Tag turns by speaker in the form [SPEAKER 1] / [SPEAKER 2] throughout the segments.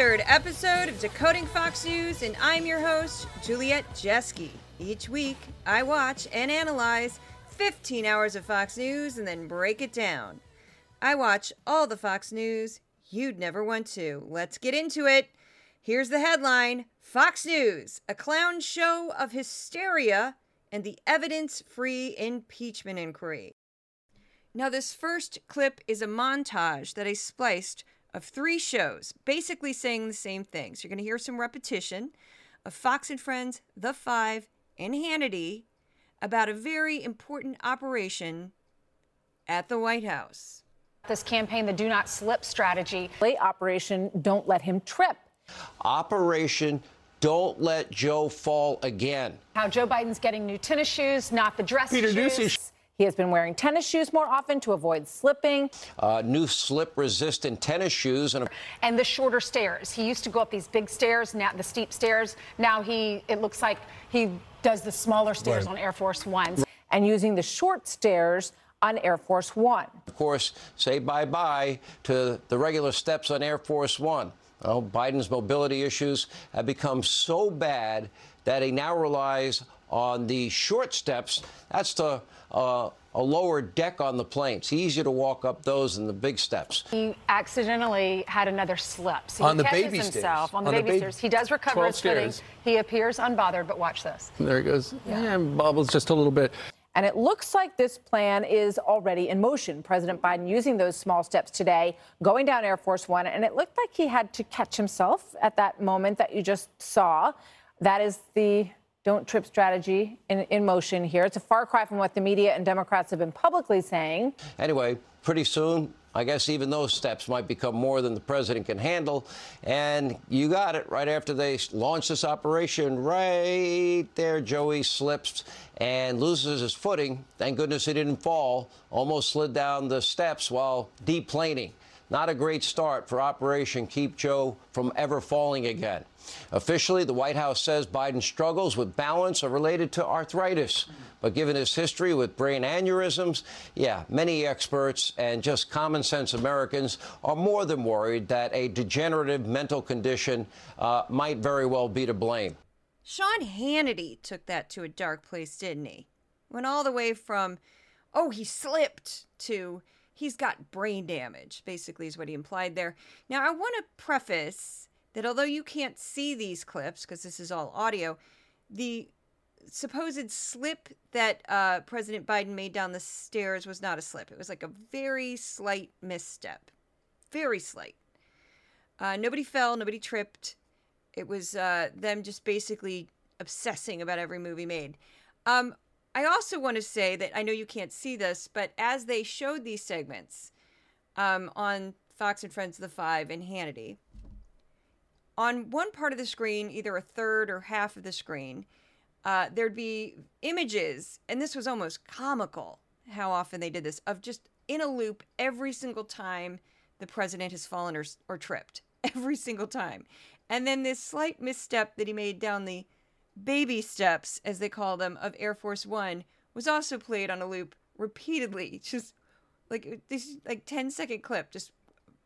[SPEAKER 1] This is the 83rd episode of Decoding Fox News, and I'm your host, Juliette Jeske. Each week, I watch and analyze 15 hours of Fox News and then break it down. I watch all the Fox News you'd never want to. Let's get into it. Here's the headline Fox News, a clown show of hysteria and the evidence free impeachment inquiry. Now, this first clip is a montage that I spliced of three shows, basically saying the same things. You're going to hear some repetition of Fox and Friends, The Five, and Hannity about a very important operation at the White House.
[SPEAKER 2] This campaign, the Do Not Slip strategy.
[SPEAKER 3] Late operation Don't Let Him Trip.
[SPEAKER 4] Operation Don't Let Joe Fall Again.
[SPEAKER 2] How Joe Biden's getting new tennis shoes, not the dress
[SPEAKER 5] Peter
[SPEAKER 2] shoes.
[SPEAKER 5] Doocy.
[SPEAKER 3] He has been wearing tennis shoes more often to avoid slipping.
[SPEAKER 4] Uh, new slip resistant tennis shoes and a
[SPEAKER 2] and the shorter stairs. He used to go up these big stairs, now the steep stairs. Now he, it looks like he does the smaller stairs
[SPEAKER 5] Right.
[SPEAKER 2] on Air Force Ones.
[SPEAKER 3] and using the short stairs on Air Force One.
[SPEAKER 4] of course, say bye bye to the regular steps on Air Force One. Well, Biden's mobility issues have become so bad that he now relies on the short steps. That's the uh, a lower deck on the plane. It's easier to walk up those than the big steps.
[SPEAKER 2] He accidentally had another slip. So
[SPEAKER 5] On
[SPEAKER 2] he
[SPEAKER 5] the
[SPEAKER 2] catches
[SPEAKER 5] baby stairs.
[SPEAKER 2] himself on the
[SPEAKER 5] On the
[SPEAKER 2] baby
[SPEAKER 5] ba-
[SPEAKER 2] stairs. He does recover
[SPEAKER 5] 12
[SPEAKER 2] his footing.
[SPEAKER 5] stairs.
[SPEAKER 2] He appears unbothered, but watch this.
[SPEAKER 5] There he goes. Yeah, and bobbles just a little bit.
[SPEAKER 3] And it looks like this plan is already in motion. President Biden using those small steps today, going down Air Force One, and it looked like he had to catch himself at that moment that you just saw. That is the don't trip strategy in, in motion here. It's a far cry from what the media and Democrats have been publicly saying.
[SPEAKER 4] Anyway, pretty soon, I guess even those steps might become more than the president can handle. And you got it right after they launch this operation, right there, Joey slips and loses his footing. Thank goodness he didn't fall. Almost slid down the steps while deplaning. Not a great start for Operation Keep Joe from ever falling again. Officially, the White House says Biden's struggles with balance are related to arthritis. But given his history with brain aneurysms, yeah, many experts and just common sense Americans are more than worried that a degenerative mental condition uh, might very well be to blame.
[SPEAKER 1] Sean Hannity took that to a dark place, didn't he? Went all the way from, oh, he slipped, to he's got brain damage, basically, is what he implied there. Now, I want to preface that although you can't see these clips, because this is all audio, the supposed slip that uh, President Biden made down the stairs was not a slip. It was like a very slight misstep. Very slight. Uh, nobody fell, nobody tripped. It was uh, them just basically obsessing about every movie made. Um, I also want to say that I know you can't see this, but as they showed these segments um, on Fox and Friends of the Five and Hannity, on one part of the screen, either a third or half of the screen, uh, there'd be images, and this was almost comical how often they did this, of just in a loop every single time the president has fallen or, or tripped. Every single time. And then this slight misstep that he made down the baby steps, as they call them, of Air Force One was also played on a loop repeatedly. Just like this, like 10 second clip. Just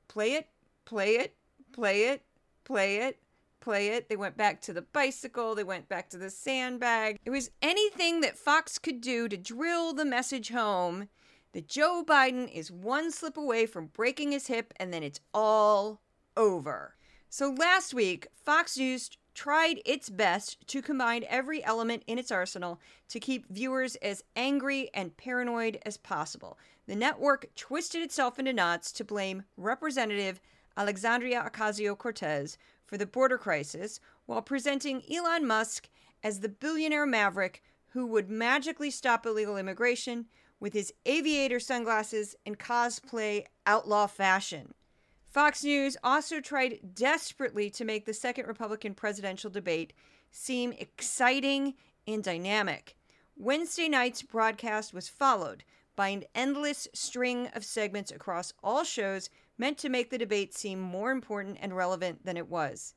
[SPEAKER 1] play it, play it, play it, play it, play it. They went back to the bicycle. They went back to the sandbag. It was anything that Fox could do to drill the message home that Joe Biden is one slip away from breaking his hip and then it's all over. So last week, Fox News tried its best to combine every element in its arsenal to keep viewers as angry and paranoid as possible. The network twisted itself into knots to blame Representative Alexandria Ocasio Cortez for the border crisis while presenting Elon Musk as the billionaire maverick who would magically stop illegal immigration with his aviator sunglasses and cosplay outlaw fashion. Fox News also tried desperately to make the second Republican presidential debate seem exciting and dynamic. Wednesday night's broadcast was followed by an endless string of segments across all shows meant to make the debate seem more important and relevant than it was.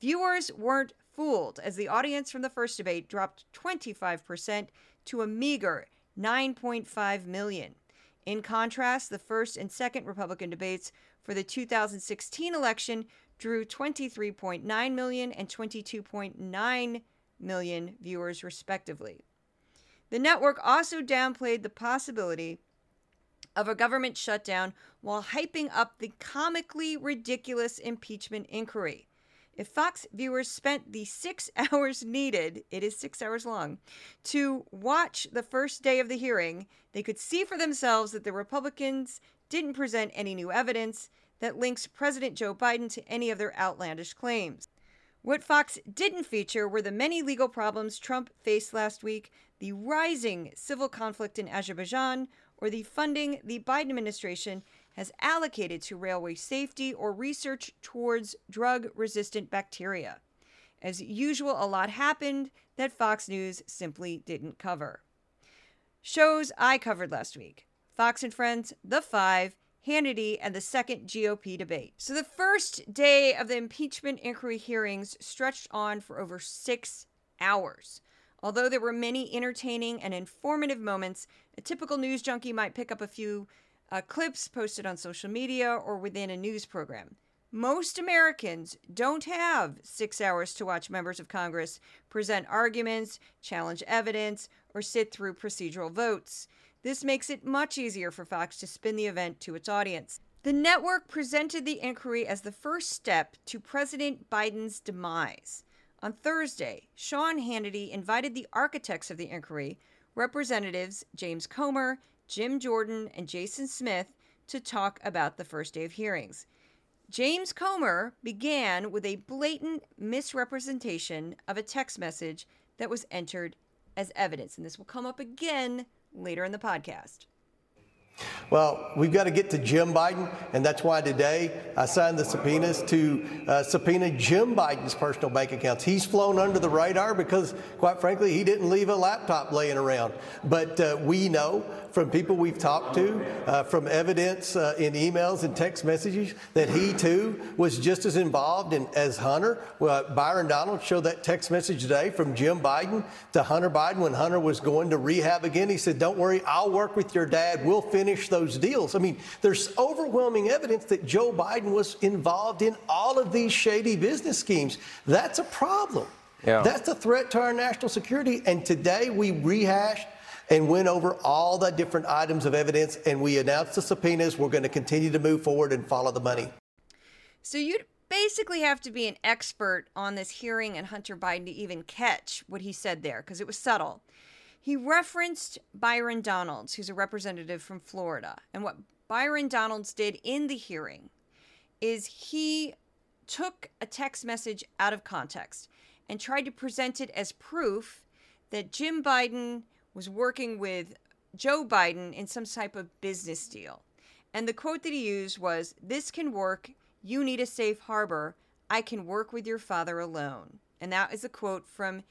[SPEAKER 1] Viewers weren't fooled as the audience from the first debate dropped 25% to a meager 9.5 million. In contrast, the first and second Republican debates for the 2016 election drew 23.9 million and 22.9 million viewers, respectively. The network also downplayed the possibility of a government shutdown while hyping up the comically ridiculous impeachment inquiry. If Fox viewers spent the six hours needed, it is six hours long, to watch the first day of the hearing, they could see for themselves that the Republicans didn't present any new evidence that links President Joe Biden to any of their outlandish claims. What Fox didn't feature were the many legal problems Trump faced last week, the rising civil conflict in Azerbaijan, or the funding the Biden administration has allocated to railway safety or research towards drug resistant bacteria. As usual, a lot happened that Fox News simply didn't cover. Shows I covered last week Fox and Friends, The Five, Hannity, and the second GOP debate. So the first day of the impeachment inquiry hearings stretched on for over six hours. Although there were many entertaining and informative moments, a typical news junkie might pick up a few uh, clips posted on social media or within a news program. Most Americans don't have six hours to watch members of Congress present arguments, challenge evidence, or sit through procedural votes. This makes it much easier for Fox to spin the event to its audience. The network presented the inquiry as the first step to President Biden's demise. On Thursday, Sean Hannity invited the architects of the inquiry, Representatives James Comer, Jim Jordan, and Jason Smith, to talk about the first day of hearings. James Comer began with a blatant misrepresentation of a text message that was entered as evidence, and this will come up again later in the podcast.
[SPEAKER 6] Well, we've got to get to Jim Biden, and that's why today I signed the subpoenas to uh, subpoena Jim Biden's personal bank accounts. He's flown under the radar because, quite frankly, he didn't leave a laptop laying around. But uh, we know from people we've talked to, uh, from evidence uh, in emails and text messages, that he too was just as involved in, as Hunter. Byron Donalds showed that text message today from Jim Biden to Hunter Biden when Hunter was going to rehab again. He said, Don't worry, I'll work with your dad. We'll finish those deals. I mean, there's overwhelming evidence that Joe Biden was involved in all of these shady business schemes. That's a problem. Yeah. That's a threat to our national security. And today we rehashed and went over all the different items of evidence and we announced the subpoenas. We're going to continue to move forward and follow the money.
[SPEAKER 1] So you basically have to be an expert on this hearing and Hunter Biden to even catch what he said there because it was subtle. He referenced Byron Donalds, who's a representative from Florida. And what Byron Donalds did in the hearing is he took a text message out of context and tried to present it as proof that Jim Biden was working with Joe Biden in some type of business deal. And the quote that he used was This can work. You need a safe harbor. I can work with your father alone. And that is a quote from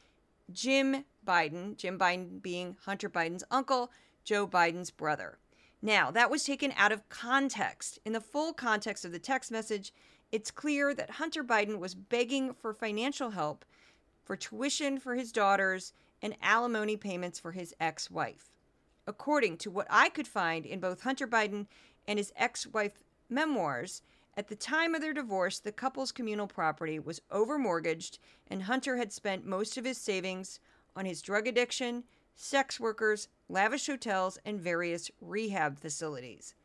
[SPEAKER 1] Jim Biden, Jim Biden being Hunter Biden's uncle, Joe Biden's brother. Now, that was taken out of context. In the full context of the text message, it's clear that Hunter Biden was begging for financial help for tuition for his daughters and alimony payments for his ex wife. According to what I could find in both Hunter Biden and his ex wife memoirs, at the time of their divorce, the couple's communal property was overmortgaged, and Hunter had spent most of his savings on his drug addiction, sex workers, lavish hotels, and various rehab facilities.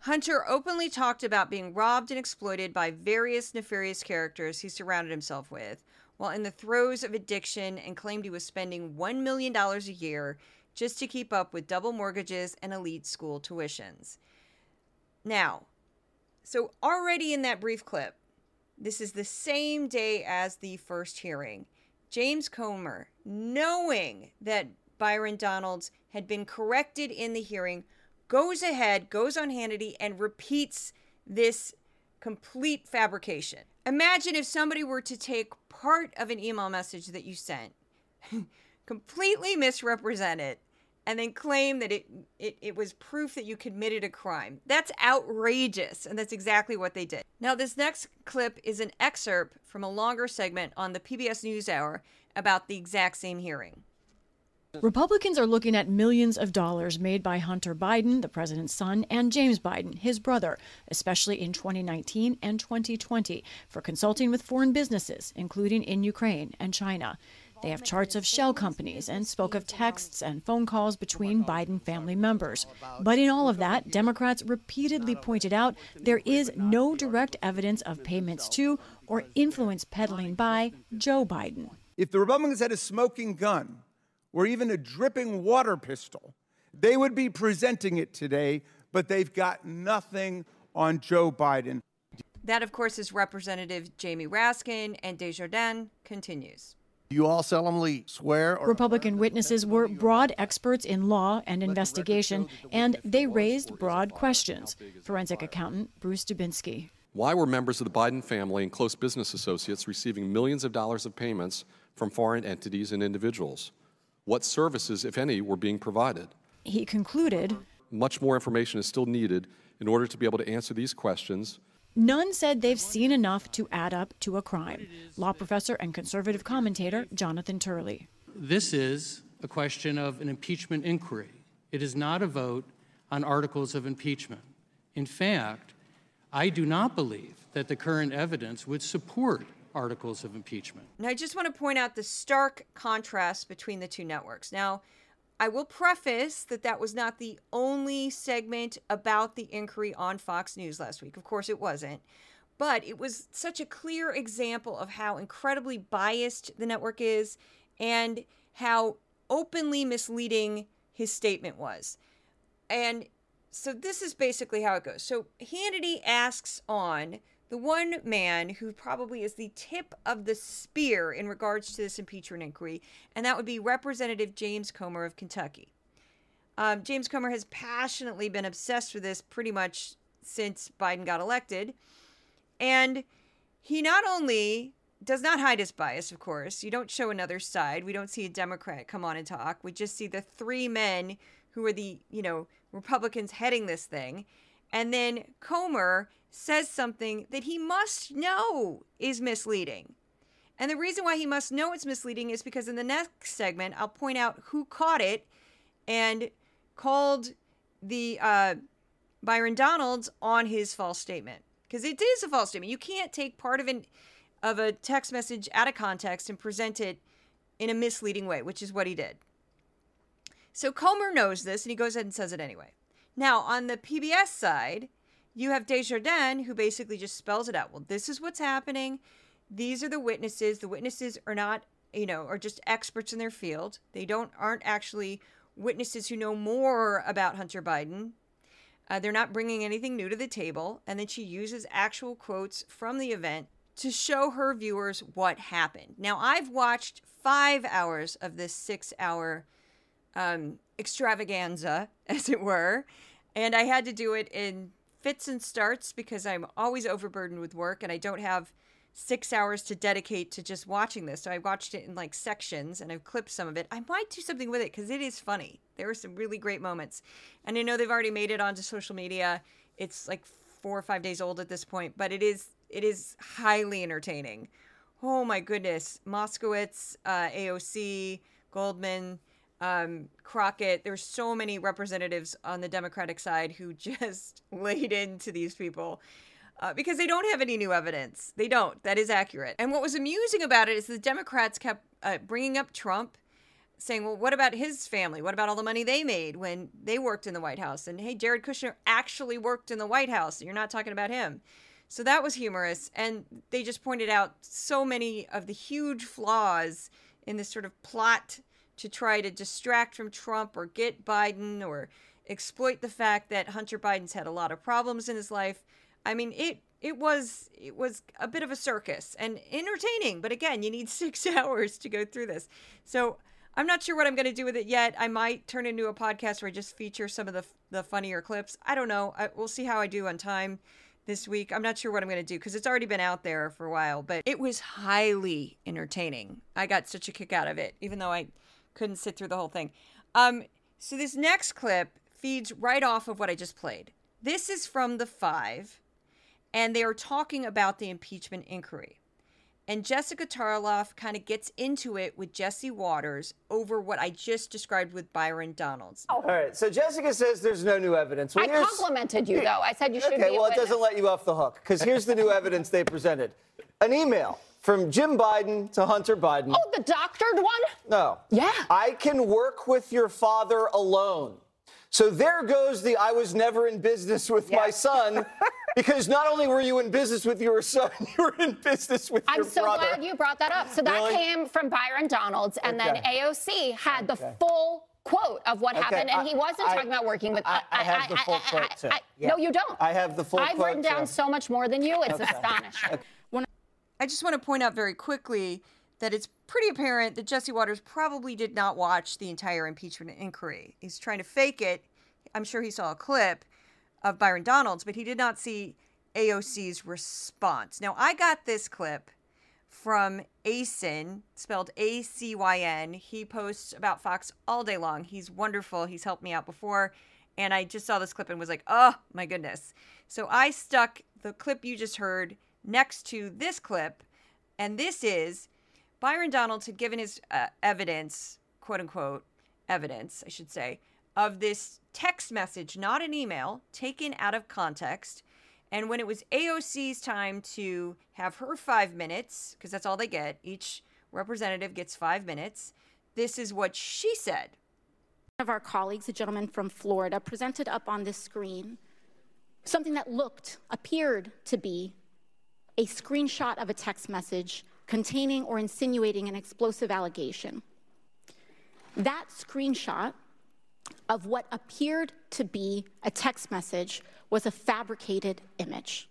[SPEAKER 1] Hunter openly talked about being robbed and exploited by various nefarious characters he surrounded himself with, while in the throes of addiction and claimed he was spending $1 million a year just to keep up with double mortgages and elite school tuitions. Now, so already in that brief clip, this is the same day as the first hearing. James Comer, knowing that Byron Donalds had been corrected in the hearing, goes ahead, goes on Hannity, and repeats this complete fabrication. Imagine if somebody were to take part of an email message that you sent, completely misrepresent it, and then claim that it, it, it was proof that you committed a crime. That's outrageous, and that's exactly what they did. Now, this next clip is an excerpt from a longer segment on the PBS NewsHour about the exact same hearing.
[SPEAKER 7] Republicans are looking at millions of dollars made by Hunter Biden, the president's son, and James Biden, his brother, especially in 2019 and 2020, for consulting with foreign businesses, including in Ukraine and China. They have charts of shell companies and spoke of texts and phone calls between Biden family members. But in all of that, Democrats repeatedly pointed out there is no direct evidence of payments to or influence peddling by Joe Biden.
[SPEAKER 8] If the Republicans had a smoking gun, or even a dripping water pistol, they would be presenting it today, but they've got nothing on Joe Biden.
[SPEAKER 1] That, of course, is Representative Jamie Raskin, and Desjardins continues.
[SPEAKER 6] You all solemnly swear. Or-
[SPEAKER 7] Republican witnesses were broad experts in law and investigation, and they raised broad questions. Forensic accountant Bruce Dubinsky.
[SPEAKER 5] Why were members of the Biden family and close business associates receiving millions of dollars of payments from foreign entities and individuals? What services, if any, were being provided?
[SPEAKER 7] He concluded
[SPEAKER 5] Much more information is still needed in order to be able to answer these questions.
[SPEAKER 7] None said they've seen enough to add up to a crime. Law professor and conservative commentator Jonathan Turley.
[SPEAKER 9] This is a question of an impeachment inquiry. It is not a vote on articles of impeachment. In fact, I do not believe that the current evidence would support articles of impeachment.
[SPEAKER 1] Now, I just want to point out the stark contrast between the two networks. Now, I will preface that that was not the only segment about the inquiry on Fox News last week. Of course, it wasn't. But it was such a clear example of how incredibly biased the network is and how openly misleading his statement was. And so this is basically how it goes. So Hannity asks on the one man who probably is the tip of the spear in regards to this impeachment inquiry, and that would be Representative James Comer of Kentucky. Um, James Comer has passionately been obsessed with this pretty much since Biden got elected. And he not only does not hide his bias, of course, you don't show another side. We don't see a Democrat come on and talk. We just see the three men who are the, you know, Republicans heading this thing. And then Comer says something that he must know is misleading. And the reason why he must know it's misleading is because in the next segment, I'll point out who caught it and called the uh, Byron Donalds on his false statement. Because it is a false statement. You can't take part of an of a text message out of context and present it in a misleading way, which is what he did. So Comer knows this and he goes ahead and says it anyway. Now, on the PBS side, you have Desjardins who basically just spells it out. Well, this is what's happening. These are the witnesses. The witnesses are not, you know, are just experts in their field. They don't aren't actually witnesses who know more about Hunter Biden. Uh, they're not bringing anything new to the table. And then she uses actual quotes from the event to show her viewers what happened. Now, I've watched five hours of this six hour um, extravaganza, as it were, and I had to do it in fits and starts because I'm always overburdened with work and I don't have six hours to dedicate to just watching this. So I watched it in like sections and I've clipped some of it. I might do something with it because it is funny. There were some really great moments. And I know they've already made it onto social media. It's like four or five days old at this point, but it is it is highly entertaining. Oh my goodness. Moskowitz, uh, AOC, Goldman, um, Crockett. There's so many representatives on the Democratic side who just laid into these people. Uh, because they don't have any new evidence. They don't. That is accurate. And what was amusing about it is the Democrats kept uh, bringing up Trump, saying, well, what about his family? What about all the money they made when they worked in the White House? And hey, Jared Kushner actually worked in the White House. You're not talking about him. So that was humorous. And they just pointed out so many of the huge flaws in this sort of plot to try to distract from Trump or get Biden or exploit the fact that Hunter Biden's had a lot of problems in his life. I mean, it it was it was a bit of a circus and entertaining, but again, you need 6 hours to go through this. So, I'm not sure what I'm going to do with it yet. I might turn into a podcast where I just feature some of the the funnier clips. I don't know. I, we'll see how I do on time this week. I'm not sure what I'm going to do because it's already been out there for a while, but it was highly entertaining. I got such a kick out of it, even though I couldn't sit through the whole thing. Um, so this next clip feeds right off of what I just played. This is from the five, and they are talking about the impeachment inquiry. And Jessica Tarloff kind of gets into it with Jesse Watters over what I just described with Byron Donalds.
[SPEAKER 10] All right. So Jessica says there's no new evidence. Well,
[SPEAKER 11] I
[SPEAKER 10] here's-
[SPEAKER 11] complimented you, though. I said you should
[SPEAKER 10] Okay,
[SPEAKER 11] be a
[SPEAKER 10] well, it doesn't let you off the hook because here's the new evidence they presented an email from Jim Biden to Hunter Biden.
[SPEAKER 11] Oh, the doctored one?
[SPEAKER 10] No.
[SPEAKER 11] Yeah.
[SPEAKER 10] I can work with your father alone. So there goes the I was never in business with my son. Because not only were you in business with your son, you were in business with.
[SPEAKER 11] I'm
[SPEAKER 10] your
[SPEAKER 11] so
[SPEAKER 10] brother.
[SPEAKER 11] glad you brought that up. So that
[SPEAKER 10] Really?
[SPEAKER 11] came from Byron Donalds, and then AOC had the full quote of what
[SPEAKER 10] Okay,
[SPEAKER 11] happened, and he wasn't
[SPEAKER 10] I-
[SPEAKER 11] talking about working with.
[SPEAKER 10] I- I have the full quote, too. Yeah.
[SPEAKER 11] No, you don't.
[SPEAKER 10] I have the full quote.
[SPEAKER 11] I've written down
[SPEAKER 10] too.
[SPEAKER 11] so much more than you. It's astonishing.
[SPEAKER 1] I just want to point out very quickly that it's pretty apparent that Jesse Watters probably did not watch the entire impeachment inquiry. He's trying to fake it. I'm sure he saw a clip of Byron Donalds, but he did not see AOC's response. Now, I got this clip from Acyn, spelled A C Y N. He posts about Fox all day long. He's wonderful. He's helped me out before. And I just saw this clip and was like, oh my goodness. So I stuck the clip you just heard next to this clip. And this is Byron Donalds had given his uh, evidence, quote unquote, evidence, I should say, of this text message, not an email, taken out of context. And when it was AOC's time to have her five minutes, because that's all they get, each representative gets five minutes, this is what she said.
[SPEAKER 12] One of our colleagues, a gentleman from Florida, presented up on this screen something that looked, appeared to be a screenshot of a text message containing or insinuating an explosive allegation. That screenshot of what appeared to be a text message was a fabricated image.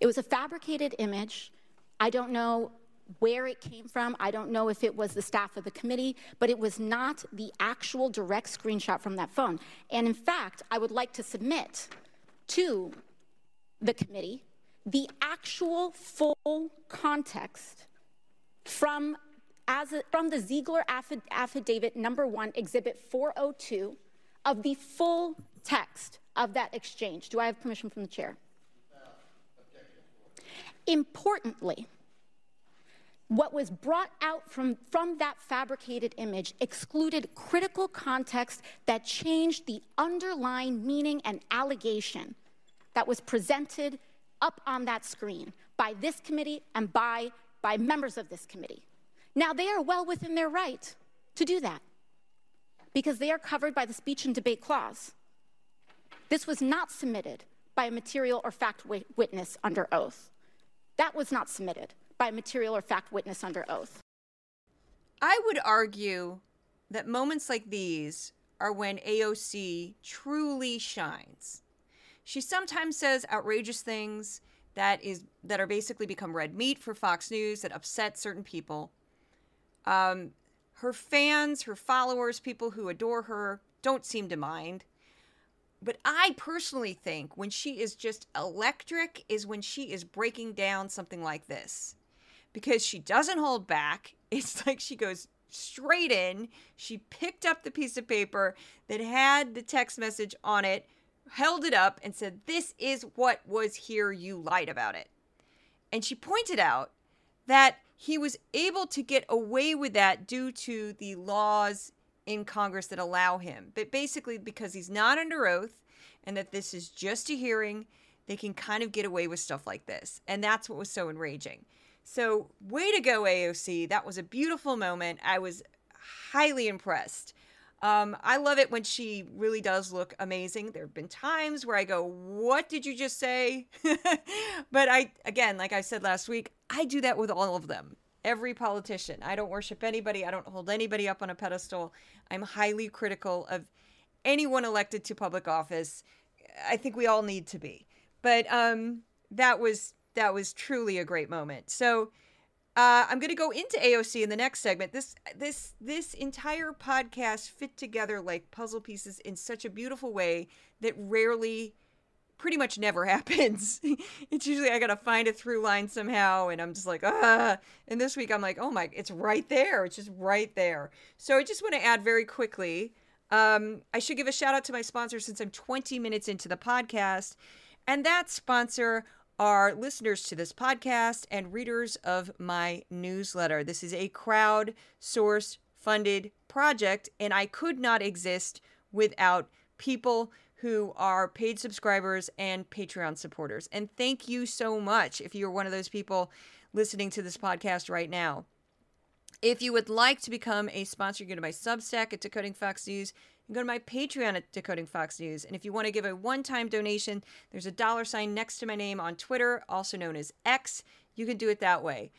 [SPEAKER 12] It was a fabricated image. I don't know where it came from. I don't know if it was the staff of the committee, but it was not the actual direct screenshot from that phone. And in fact, I would like to submit to the committee the actual full context from as a, from the Ziegler affid- affidavit number 1 exhibit 402 of the full text of that exchange. Do I have permission from the chair? Importantly, what was brought out from, from that fabricated image excluded critical context that changed the underlying meaning and allegation that was presented up on that screen by this committee and by, by members of this committee. Now, they are well within their right to do that because they are covered by the speech and debate clause. This was not submitted by a material or fact wi- witness under oath. That was not submitted by a material or fact witness under oath.
[SPEAKER 1] I would argue that moments like these are when AOC truly shines. She sometimes says outrageous things that is that are basically become red meat for Fox News that upset certain people. Um, her fans, her followers, people who adore her, don't seem to mind. But I personally think when she is just electric is when she is breaking down something like this because she doesn't hold back. It's like she goes straight in. She picked up the piece of paper that had the text message on it, held it up, and said, This is what was here. You lied about it. And she pointed out that he was able to get away with that due to the laws in Congress that allow him. But basically, because he's not under oath and that this is just a hearing, they can kind of get away with stuff like this. And that's what was so enraging. So, way to go, AOC. That was a beautiful moment. I was highly impressed. Um, I love it when she really does look amazing. There have been times where I go, What did you just say? but I, again, like I said last week, I do that with all of them. Every politician. I don't worship anybody. I don't hold anybody up on a pedestal. I'm highly critical of anyone elected to public office. I think we all need to be. But um, that was that was truly a great moment. So uh, I'm going to go into AOC in the next segment. This this this entire podcast fit together like puzzle pieces in such a beautiful way that rarely pretty much never happens. it's usually I gotta find a through line somehow, and I'm just like, ah. And this week I'm like, oh my, it's right there. It's just right there. So I just want to add very quickly. Um, I should give a shout out to my sponsor since I'm 20 minutes into the podcast, and that sponsor, are listeners to this podcast and readers of my newsletter. This is a crowd source funded project, and I could not exist without people who are paid subscribers and Patreon supporters. And thank you so much if you're one of those people listening to this podcast right now. If you would like to become a sponsor, you go to my Substack at Decoding Fox News. You go to my Patreon at Decoding Fox News. And if you want to give a one time donation, there's a dollar sign next to my name on Twitter, also known as X. You can do it that way.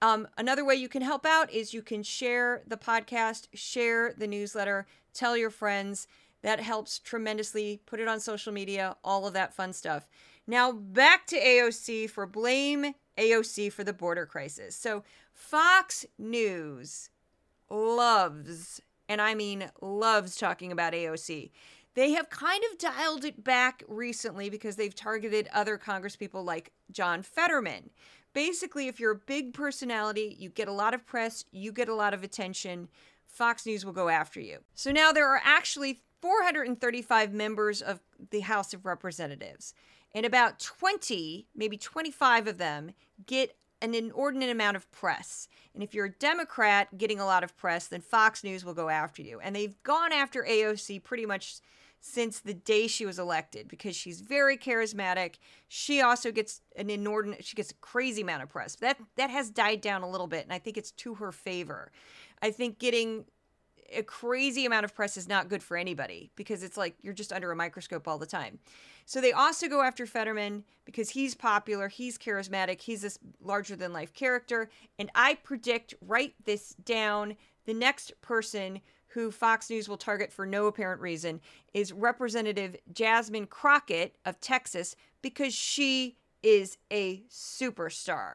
[SPEAKER 1] Um, another way you can help out is you can share the podcast, share the newsletter, tell your friends. That helps tremendously. Put it on social media, all of that fun stuff. Now, back to AOC for blame AOC for the border crisis. So, Fox News loves, and I mean loves, talking about AOC. They have kind of dialed it back recently because they've targeted other congresspeople like John Fetterman. Basically, if you're a big personality, you get a lot of press, you get a lot of attention, Fox News will go after you. So now there are actually 435 members of the House of Representatives, and about 20, maybe 25 of them, get an inordinate amount of press. And if you're a Democrat getting a lot of press, then Fox News will go after you. And they've gone after AOC pretty much since the day she was elected because she's very charismatic. She also gets an inordinate she gets a crazy amount of press. That that has died down a little bit and I think it's to her favor. I think getting a crazy amount of press is not good for anybody because it's like you're just under a microscope all the time. So they also go after Fetterman because he's popular, he's charismatic, he's this larger than life character. And I predict, write this down, the next person who Fox News will target for no apparent reason is Representative Jasmine Crockett of Texas because she is a superstar.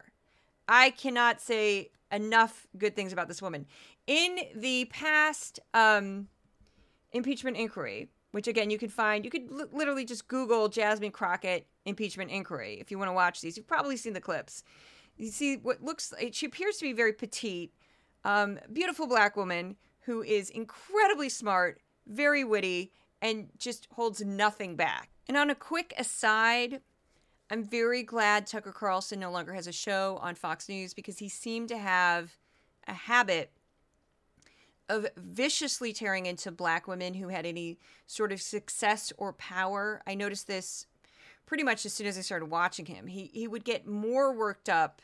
[SPEAKER 1] I cannot say enough good things about this woman. In the past um, impeachment inquiry, which again you can find, you could l- literally just Google Jasmine Crockett impeachment inquiry if you want to watch these. You've probably seen the clips. You see what looks, she appears to be very petite, um, beautiful black woman who is incredibly smart, very witty, and just holds nothing back. And on a quick aside, I'm very glad Tucker Carlson no longer has a show on Fox News because he seemed to have a habit of viciously tearing into black women who had any sort of success or power. I noticed this pretty much as soon as I started watching him. He he would get more worked up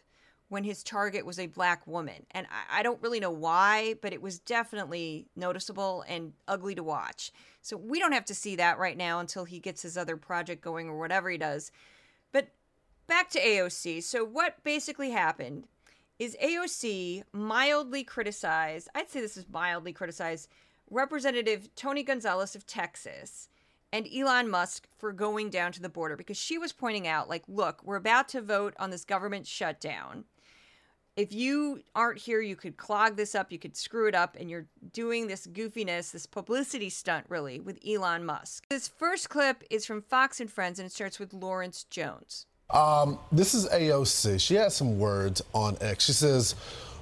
[SPEAKER 1] when his target was a black woman. And I, I don't really know why, but it was definitely noticeable and ugly to watch. So we don't have to see that right now until he gets his other project going or whatever he does. But back to AOC. So what basically happened is AOC mildly criticized, I'd say this is mildly criticized, Representative Tony Gonzalez of Texas and Elon Musk for going down to the border because she was pointing out, like, look, we're about to vote on this government shutdown. If you aren't here, you could clog this up, you could screw it up, and you're doing this goofiness, this publicity stunt, really, with Elon Musk. This first clip is from Fox and Friends, and it starts with Lawrence Jones.
[SPEAKER 13] Um, this is AOC. She has some words on X. She says,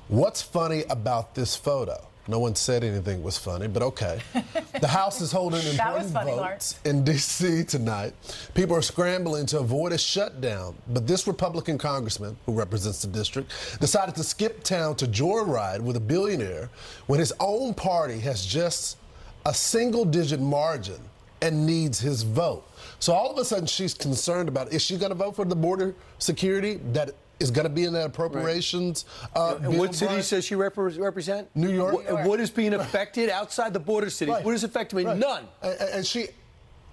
[SPEAKER 13] What's funny about this photo? No one said anything was funny, but okay. The House is holding important
[SPEAKER 3] funny,
[SPEAKER 13] votes in D.C. tonight. People are scrambling to avoid a shutdown, but this Republican congressman, who represents the district, decided to skip town to joyride with a billionaire when his own party has just a single digit margin and needs his vote. So all of a sudden, she's concerned about is she going to vote for the border security that is going to be in the appropriations? Uh,
[SPEAKER 14] and what city
[SPEAKER 13] Brian?
[SPEAKER 14] says she repre- represent?
[SPEAKER 13] New York.
[SPEAKER 14] What, and what is being affected outside the border cities?
[SPEAKER 13] Right.
[SPEAKER 14] What is affecting me?
[SPEAKER 13] Right.
[SPEAKER 14] None.
[SPEAKER 13] And, and she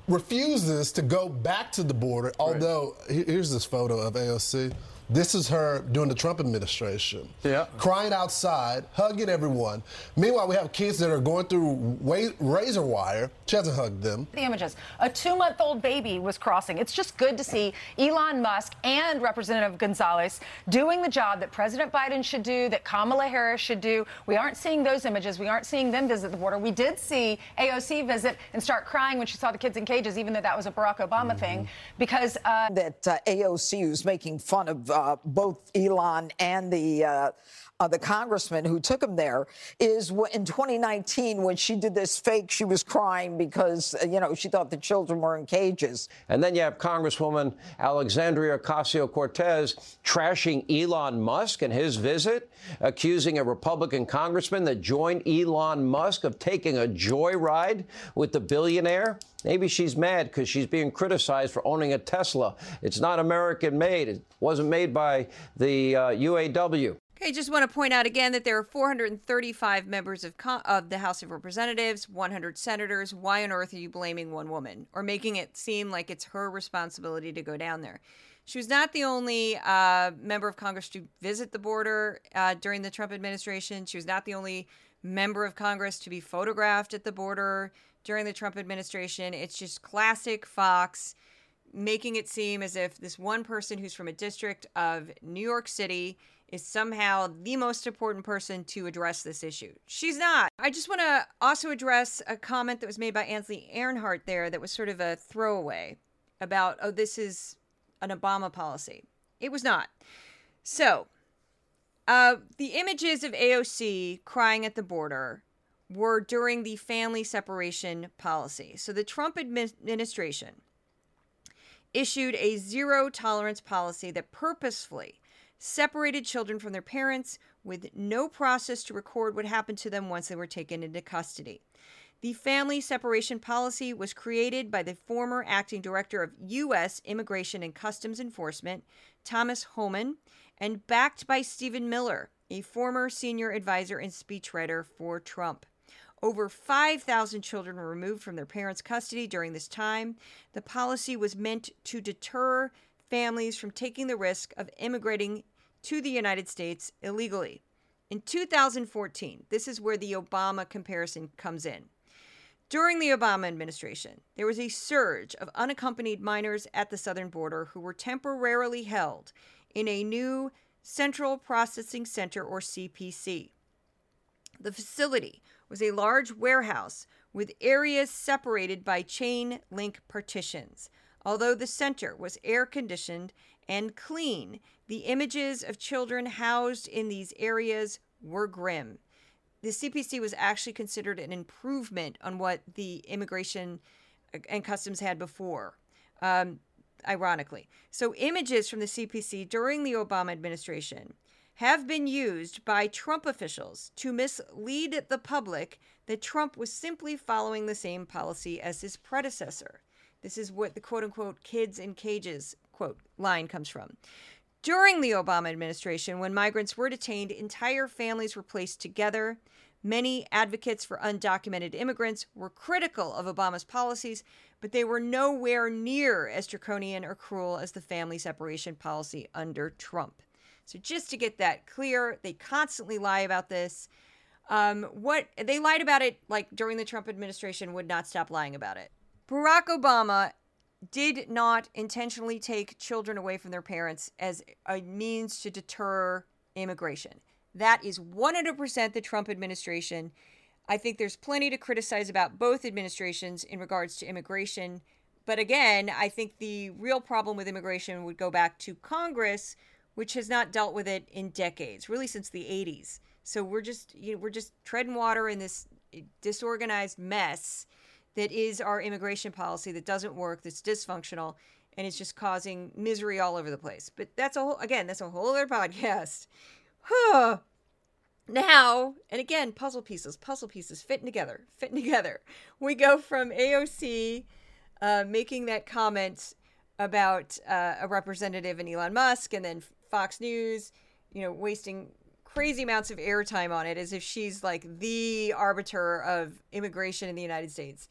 [SPEAKER 13] refuses to go back to the border. Although he- here's this photo of AOC. This is her during the Trump administration.
[SPEAKER 14] Yeah.
[SPEAKER 13] Crying outside, hugging everyone. Meanwhile, we have kids that are going through razor wire. She hasn't hugged them.
[SPEAKER 2] The images. A two month old baby was crossing. It's just good to see Elon Musk and Representative Gonzalez doing the job that President Biden should do, that Kamala Harris should do. We aren't seeing those images. We aren't seeing them visit the border. We did see AOC visit and start crying when she saw the kids in cages, even though that was a Barack Obama thing, because. Uh,
[SPEAKER 15] that uh, AOC, who's making fun of uh, uh, both Elon and the uh, uh, the congressman who took him there is in 2019 when she did this fake, she was crying because uh, you know she thought the children were in cages.
[SPEAKER 4] And then you have Congresswoman Alexandria Ocasio Cortez trashing Elon Musk and his visit, accusing a Republican congressman that joined Elon Musk of taking a joyride with the billionaire. Maybe she's mad because she's being criticized for owning a Tesla. It's not American made, it wasn't made by the uh, UAW.
[SPEAKER 1] Okay, just want to point out again that there are 435 members of, Con- of the House of Representatives, 100 senators. Why on earth are you blaming one woman or making it seem like it's her responsibility to go down there? She was not the only uh, member of Congress to visit the border uh, during the Trump administration. She was not the only member of Congress to be photographed at the border during the Trump administration. It's just classic Fox making it seem as if this one person who's from a district of New York City is somehow the most important person to address this issue. She's not. I just want to also address a comment that was made by Ainsley Earhardt there that was sort of a throwaway about, oh, this is an Obama policy. It was not. So, uh, the images of AOC crying at the border were during the family separation policy. So, the Trump administration issued a zero tolerance policy that purposefully separated children from their parents with no process to record what happened to them once they were taken into custody. The family separation policy was created by the former acting director of U.S. Immigration and Customs Enforcement, Thomas Homan, and backed by Stephen Miller, a former senior advisor and speechwriter for Trump. Over 5,000 children were removed from their parents' custody during this time. The policy was meant to deter families from taking the risk of immigrating to the United States illegally. In 2014, this is where the Obama comparison comes in. During the Obama administration, there was a surge of unaccompanied minors at the southern border who were temporarily held in a new Central Processing Center or CPC. The facility was a large warehouse with areas separated by chain link partitions. Although the center was air conditioned and clean, the images of children housed in these areas were grim. The CPC was actually considered an improvement on what the immigration and customs had before. Um, ironically. So, images from the CPC during the Obama administration have been used by Trump officials to mislead the public that Trump was simply following the same policy as his predecessor. This is what the quote unquote kids in cages quote line comes from. During the Obama administration, when migrants were detained, entire families were placed together. Many advocates for undocumented immigrants were critical of Obama's policies, but they were nowhere near as draconian or cruel as the family separation policy under Trump. So just to get that clear, they constantly lie about this. Um, what they lied about it like during the Trump administration would not stop lying about it. Barack Obama did not intentionally take children away from their parents as a means to deter immigration. That is 100% the Trump administration. I think there's plenty to criticize about both administrations in regards to immigration. But again, I think the real problem with immigration would go back to Congress, which has not dealt with it in decades, really since the 80s. So we're just you know, we're just treading water in this disorganized mess that is our immigration policy that doesn't work, that's dysfunctional, and it's just causing misery all over the place. But that's a whole again, that's a whole other podcast. Now, and again, puzzle pieces, puzzle pieces fitting together, fitting together. We go from AOC uh, making that comment about uh, a representative in Elon Musk, and then Fox News, you know, wasting crazy amounts of airtime on it as if she's like the arbiter of immigration in the United States.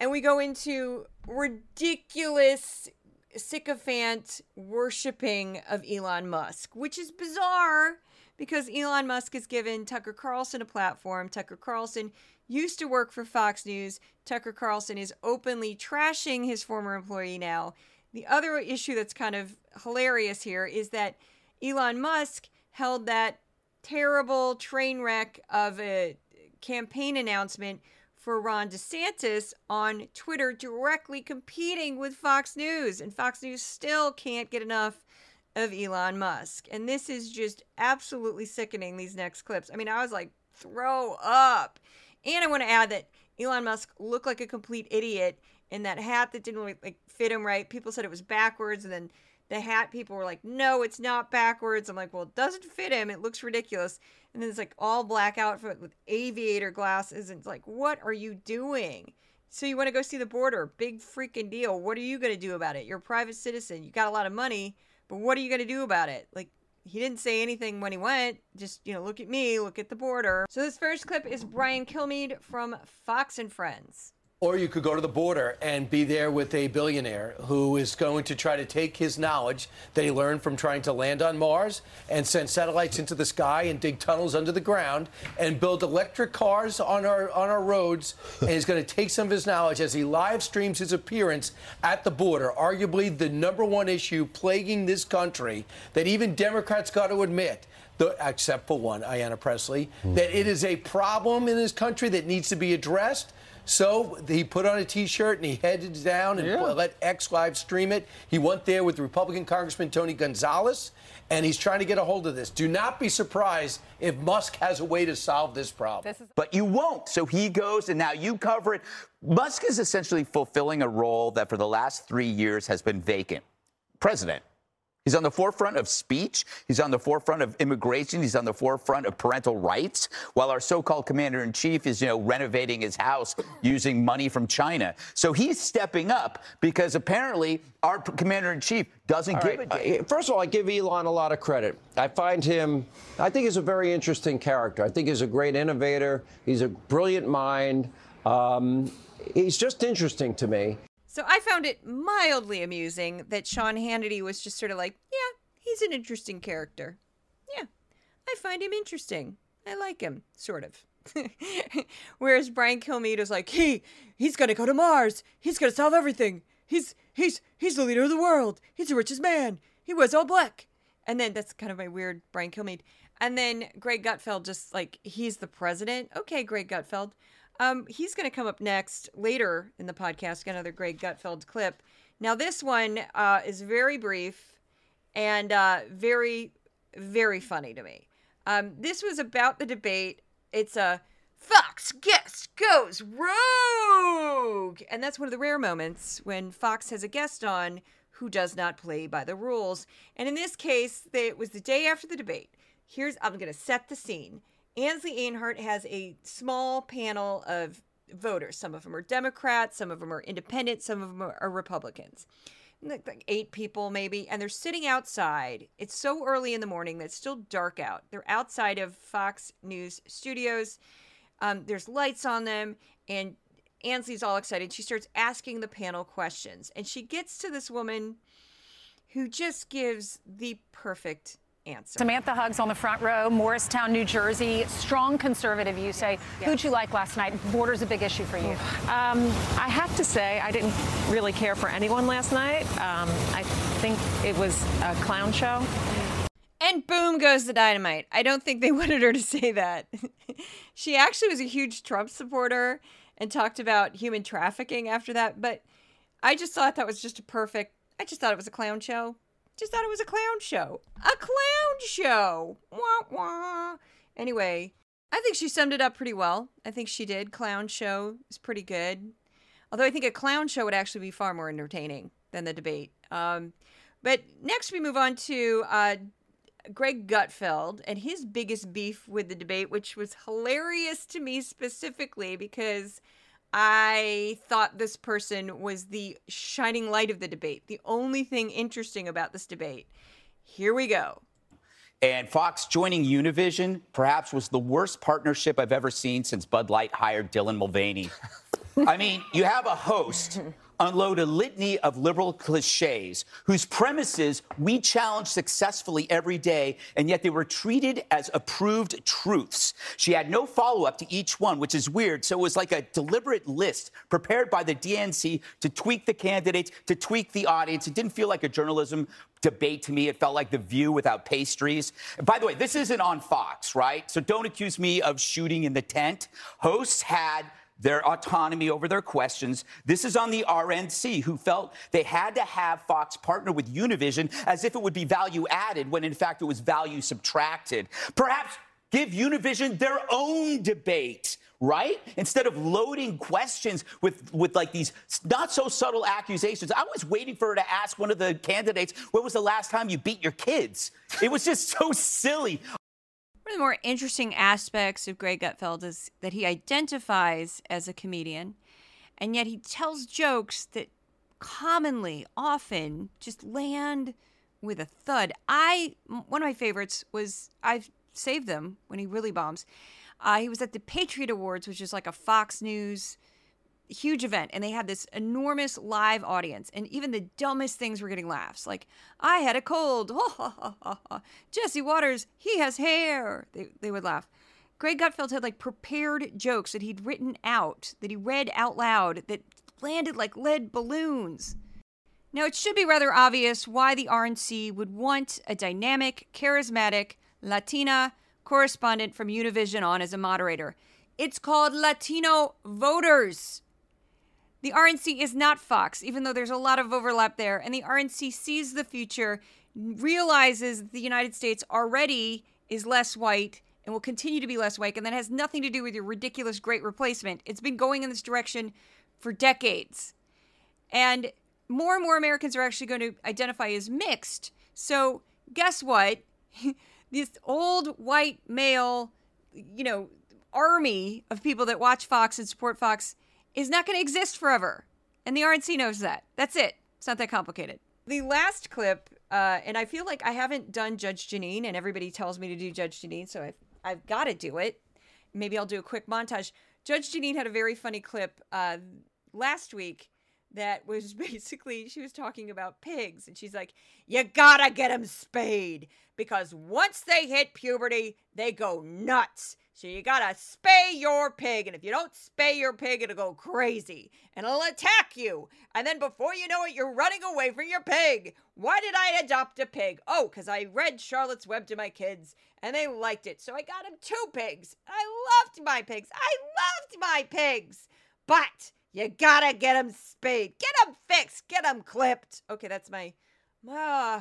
[SPEAKER 1] And we go into ridiculous sycophant worshiping of Elon Musk, which is bizarre because Elon Musk has given Tucker Carlson a platform. Tucker Carlson used to work for Fox News. Tucker Carlson is openly trashing his former employee now. The other issue that's kind of hilarious here is that Elon Musk held that terrible train wreck of a campaign announcement for Ron DeSantis on Twitter directly competing with Fox News. And Fox News still can't get enough of Elon Musk. And this is just absolutely sickening, these next clips. I mean, I was like, throw up. And I want to add that Elon Musk looked like a complete idiot in that hat that didn't like fit him right. People said it was backwards, and then the hat people were like, "No, it's not backwards." I'm like, "Well, it doesn't fit him. It looks ridiculous." And then it's like all black outfit with aviator glasses, and it's like, "What are you doing?" So you want to go see the border? Big freaking deal. What are you going to do about it? You're a private citizen. You got a lot of money, but what are you going to do about it? Like he didn't say anything when he went. Just, you know, look at me, look at the border. So this first clip is Brian Kilmeade from Fox and Friends.
[SPEAKER 14] Or you could go to the border and be there with a billionaire who is going to try to take his knowledge that he learned from trying to land on Mars and send satellites into the sky and dig tunnels under the ground and build electric cars on our on our roads. and he's going to take some of his knowledge as he live streams his appearance at the border, arguably the number one issue plaguing this country that even Democrats got to admit the, except for one, Ayanna Pressley, that it is a problem in this country that needs to be addressed. So he put on a T-shirt and he headed down and
[SPEAKER 16] Yeah.
[SPEAKER 14] let X live stream it. He went there with Republican Congressman Tony Gonzalez, and he's trying to get a hold of this. Do not be surprised if Musk has a way to solve this problem.
[SPEAKER 17] But you won't. So he goes, and now you cover it. Musk is essentially fulfilling a role that for the last three years has been vacant. President. He's on the forefront of speech. He's on the forefront of immigration. He's on the forefront of parental rights. While our so-called commander in chief is, you know, renovating his house using money from China. So he's stepping up because apparently our commander in chief doesn't
[SPEAKER 4] All
[SPEAKER 17] give
[SPEAKER 4] right,
[SPEAKER 17] a
[SPEAKER 4] First of all, I give Elon a lot of credit. I find him, I think he's a very interesting character. I think he's a great innovator. He's a brilliant mind. Um, he's just interesting to me.
[SPEAKER 1] So I found it mildly amusing that Sean Hannity was just sort of like, yeah, he's an interesting character. Yeah, I find him interesting. I like him, sort of. Whereas Brian Kilmeade is like, he, he's gonna go to Mars. He's gonna solve everything. He's, he's, he's the leader of the world. He's the richest man. He wears all black. And then that's kind of my weird Brian Kilmeade. And then Greg Gutfeld just like, he's the president. Okay, Greg Gutfeld. Um, he's going to come up next later in the podcast. Another Greg Gutfeld clip. Now this one uh, is very brief and uh, very, very funny to me. Um, this was about the debate. It's a Fox guest goes rogue, and that's one of the rare moments when Fox has a guest on who does not play by the rules. And in this case, they, it was the day after the debate. Here's I'm going to set the scene. Ainsley Earhardt has a small panel of voters. Some of them are Democrats, some of them are independent, some of them are, Republicans. Like, like eight people maybe, and they're sitting outside. It's so early in the morning that it's still dark out. They're outside of Fox News studios. Um, there's lights on them, and Ainsley's all excited. She starts asking the panel questions, and she gets to this woman who just gives the perfect answer.
[SPEAKER 2] Samantha Hugs on the front row, Morristown, New Jersey. Strong conservative, you say. Who'd you like last night? Border's a big issue for you.
[SPEAKER 18] Um, I have to say, I didn't really care for anyone last night. Um, I think it was a clown show.
[SPEAKER 1] And boom goes the dynamite. I don't think they wanted her to say that. she actually was a huge Trump supporter and talked about human trafficking after that. But I just thought that was just a perfect, I just thought it was a clown show. Just thought it was a clown show. A clown show. Wah, wah. Anyway, I think she summed it up pretty well. I think she did. Clown show is pretty good. Although I think a clown show would actually be far more entertaining than the debate. Um, but next we move on to uh, Greg Gutfeld and his biggest beef with the debate, which was hilarious to me specifically because I thought this person was the shining light of the debate, the only thing interesting about this debate. Here we go.
[SPEAKER 17] And Fox joining Univision perhaps was the worst partnership I've ever seen since Bud Light hired Dylan Mulvaney. I mean, you have a host unload a litany of liberal cliches whose premises we challenge successfully every day, and yet they were treated as approved truths. She had no follow up to each one, which is weird. So it was like a deliberate list prepared by the DNC to tweak the candidates, to tweak the audience. It didn't feel like a journalism debate to me. It felt like The View without pastries. By the way, this isn't on Fox, right? So don't accuse me of shooting in the tent. Hosts had their autonomy over their questions. This is on the RNC, who felt they had to have Fox partner with Univision as if it would be value added when in fact it was value subtracted. Perhaps give Univision their own debate right? Instead of loading questions with, with like these not so subtle accusations. I was waiting for her to ask one of the candidates, when was the last time you beat your kids? It was just so silly.
[SPEAKER 1] One of the more interesting aspects of Greg Gutfeld is that he identifies as a comedian, and yet he tells jokes that commonly, often, just land with a thud. I one of my favorites was I've saved them when he really bombs. Uh, he was at the Patriot Awards, which is like a Fox News huge event, and they had this enormous live audience, and even the dumbest things were getting laughs. Like, I had a cold. Jesse Watters he has hair. They, they would laugh. Greg Gutfeld had like prepared jokes that he'd written out, that he read out loud, that landed like lead balloons. Now, it should be rather obvious why the RNC would want a dynamic, charismatic, Latina, correspondent from Univision on as a moderator. It's called Latino Voters. The RNC is not Fox, even though there's a lot of overlap there. And the RNC sees the future, realizes the United States already is less white and will continue to be less white. And that has nothing to do with your ridiculous great replacement. It's been going in this direction for decades. And more and more Americans are actually going to identify as mixed. So, guess what? this old white male, you know, army of people that watch Fox and support Fox is not going to exist forever. And the RNC knows that. That's it. It's not that complicated. The last clip, uh, and I feel like I haven't done Judge Jeanine, and everybody tells me to do Judge Jeanine, so I've, I've got to do it. Maybe I'll do a quick montage. Judge Jeanine had a very funny clip uh, last week that was basically she was talking about pigs and she's like you gotta get them spayed because once they hit puberty they go nuts so you gotta spay your pig and if you don't spay your pig it'll go crazy and it'll attack you and then before you know it you're running away from your pig why did i adopt a pig oh because i read charlotte's web to my kids and they liked it so i got them two pigs i loved my pigs i loved my pigs but you gotta get them spayed. Get them fixed. Get them clipped. Okay, that's my. Uh,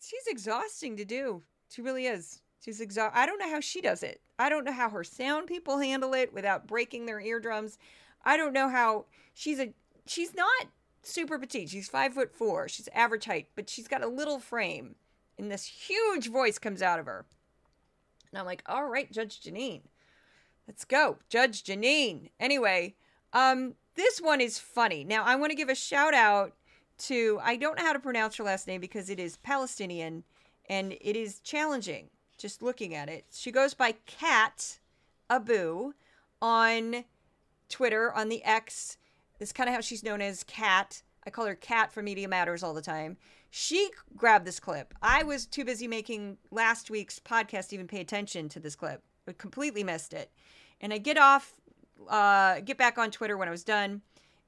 [SPEAKER 1] she's exhausting to do. She really is. She's exhaust. I don't know how she does it. I don't know how her sound people handle it without breaking their eardrums. I don't know how she's a. She's not super petite. She's five foot four. She's average height, but she's got a little frame, and this huge voice comes out of her. And I'm like, all right, Judge Jeanine, Let's go. Judge Jeanine. Anyway, um, this one is funny. Now, I want to give a shout out to, I don't know how to pronounce her last name because it is Palestinian and it is challenging just looking at it. She goes by Kat Abu on Twitter, on the X. It's kind of how she's known as Kat. I call her Kat for Media Matters all the time. She grabbed this clip. I was too busy making last week's podcast to even pay attention to this clip. I completely missed it. And I get off, uh, get back on Twitter when I was done,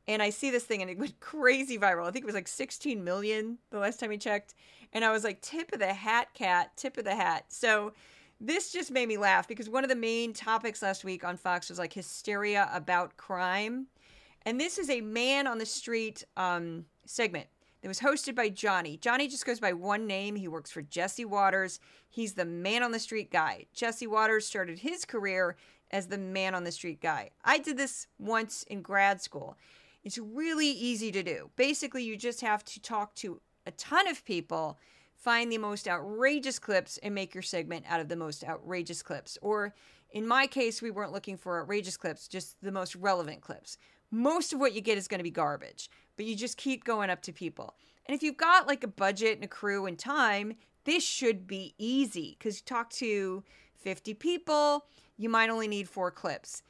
[SPEAKER 1] and I see this thing and it went crazy viral. I think it was like 16 million the last time I checked. And I was like, tip of the hat, cat, tip of the hat. So this just made me laugh because one of the main topics last week on Fox was like hysteria about crime. And this is a man on the street um, segment that was hosted by Johnny. Johnny just goes by one name. He works for Jesse Watters. He's the man on the street guy. Jesse Watters started his career as the man on the street guy. I did this once in grad school. It's really easy to do. Basically, you just have to talk to a ton of people, find the most outrageous clips, and make your segment out of the most outrageous clips. Or in my case, we weren't looking for outrageous clips, just the most relevant clips. Most of what you get is going to be garbage, but you just keep going up to people. And if you've got like a budget and a crew and time, this should be easy because you talk to 50 people you might only need four clips.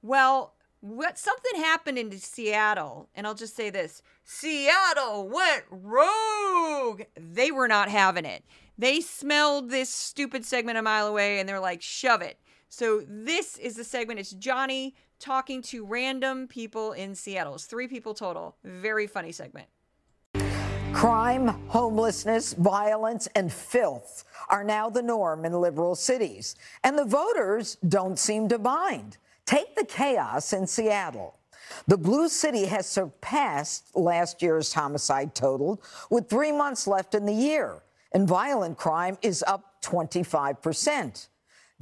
[SPEAKER 1] Well, what something happened in Seattle, and I'll just say this Seattle went rogue. They were not having it. They smelled this stupid segment a mile away and they're like, shove it. So this is the segment. It's Johnny talking to random people in Seattle. It's three people total. Very funny segment.
[SPEAKER 15] Crime, homelessness, violence, and filth are now the norm in liberal cities, and the voters don't seem to mind. Take the chaos in Seattle. The Blue City has surpassed last year's homicide total with three months left in the year, and violent crime is up 25%.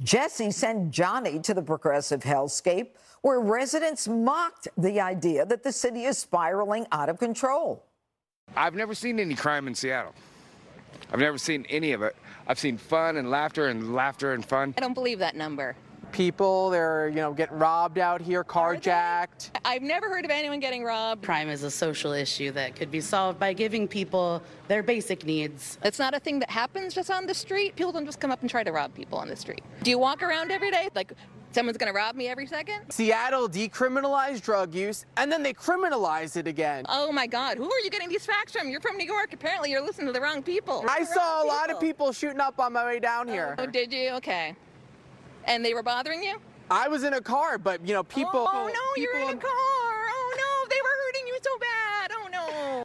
[SPEAKER 15] Jesse sent Johnny to the progressive hellscape where residents mocked the idea that the city is spiraling out of control.
[SPEAKER 16] I've never seen any crime in Seattle. I've never seen any of it. I've seen fun and laughter and laughter and fun.
[SPEAKER 19] I don't believe that number.
[SPEAKER 20] People, they're, you know, getting robbed out here, carjacked.
[SPEAKER 19] I've never heard of anyone getting robbed.
[SPEAKER 21] Crime is a social issue that could be solved by giving people their basic needs.
[SPEAKER 19] It's not a thing that happens just on the street. People don't just come up and try to rob people on the street. Do you walk around every day like someone's going to rob me every second?
[SPEAKER 20] Seattle decriminalized drug use and then they criminalized it again.
[SPEAKER 19] Oh my God, who are you getting these facts from? You're from New York. Apparently, you're listening to the wrong people.
[SPEAKER 20] I saw a lot of people shooting up on my way down here.
[SPEAKER 19] Oh, did you? Okay. And they were bothering you?
[SPEAKER 20] I was in a car, but you know, people.
[SPEAKER 19] Oh no, you're in a car. Oh no, they were hurting you so bad. Oh no.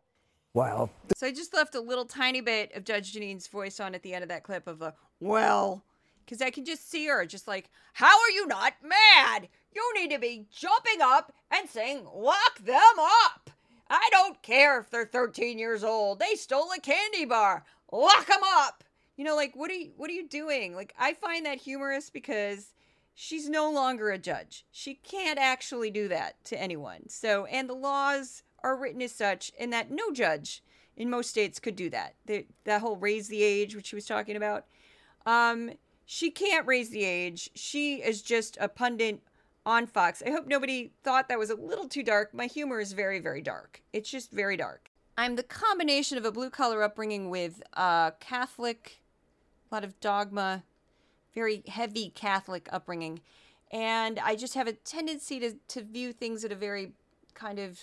[SPEAKER 15] Well,
[SPEAKER 1] So I just left a little tiny bit of Judge Jeanine's voice on at the end of that clip of a well, because I can just see her just like, how are you not mad? You need to be jumping up and saying, lock them up. I don't care if they're 13 years old. They stole a candy bar. Lock them up. You know, like what are you what are you doing? Like I find that humorous because she's no longer a judge. She can't actually do that to anyone. So, and the laws are written as such, and that no judge in most states could do that. The, that whole raise the age, which she was talking about, um, she can't raise the age. She is just a pundit on Fox. I hope nobody thought that was a little too dark. My humor is very, very dark. It's just very dark. I'm the combination of a blue collar upbringing with a Catholic, a lot of dogma, very heavy Catholic upbringing. And I just have a tendency to, to view things at a very kind of,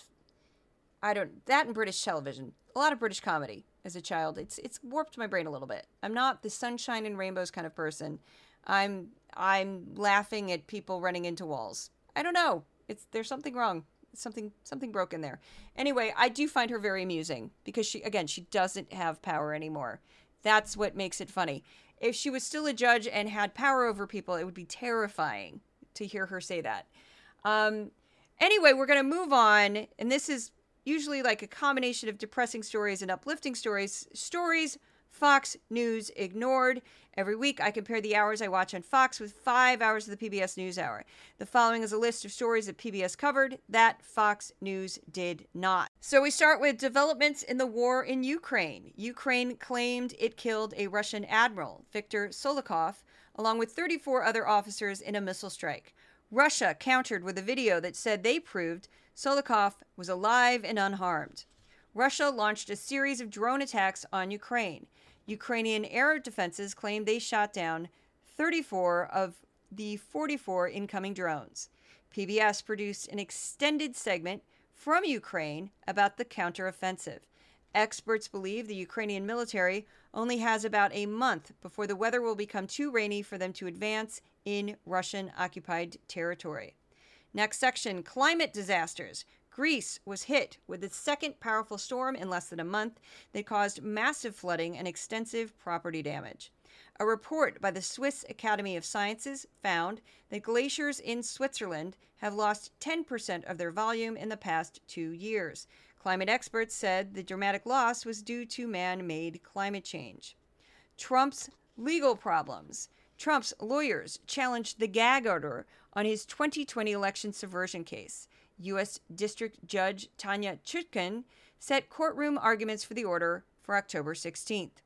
[SPEAKER 1] I don't, that and British television, a lot of British comedy as a child. It's, it's warped my brain a little bit. I'm not the sunshine and rainbows kind of person. I'm, I'm laughing at people running into walls. I don't know. It's, there's something wrong. Something, something broken there. Anyway, I do find her very amusing because she, again, she doesn't have power anymore. That's what makes it funny if she was still a judge and had power over people, it would be terrifying to hear her say that. Um, anyway, we're going to move on. And this is usually like a combination of depressing stories and uplifting stories. Stories Fox News ignored. Every week, I compare the hours I watch on Fox with five hours of the PBS NewsHour. The following is a list of stories that PBS covered that Fox News did not. So we start with developments in the war in Ukraine. Ukraine claimed it killed a Russian admiral, Viktor Sokolov, along with 34 other officers in a missile strike. Russia countered with a video that said they proved Sokolov was alive and unharmed. Russia launched a series of drone attacks on Ukraine. Ukrainian air defenses claimed they shot down 34 of the 44 incoming drones. PBS produced an extended segment from Ukraine about the counteroffensive. Experts believe the Ukrainian military only has about a month before the weather will become too rainy for them to advance in Russian occupied territory. Next section climate disasters. Greece was hit with its second powerful storm in less than a month that caused massive flooding and extensive property damage. A report by the Swiss Academy of Sciences found that glaciers in Switzerland have lost 10% of their volume in the past two years. Climate experts said the dramatic loss was due to man made climate change. Trump's legal problems. Trump's lawyers challenged the gag order on his 2020 election subversion case. U.S. District Judge Tanya Chutkan set courtroom arguments for the order for October 16th.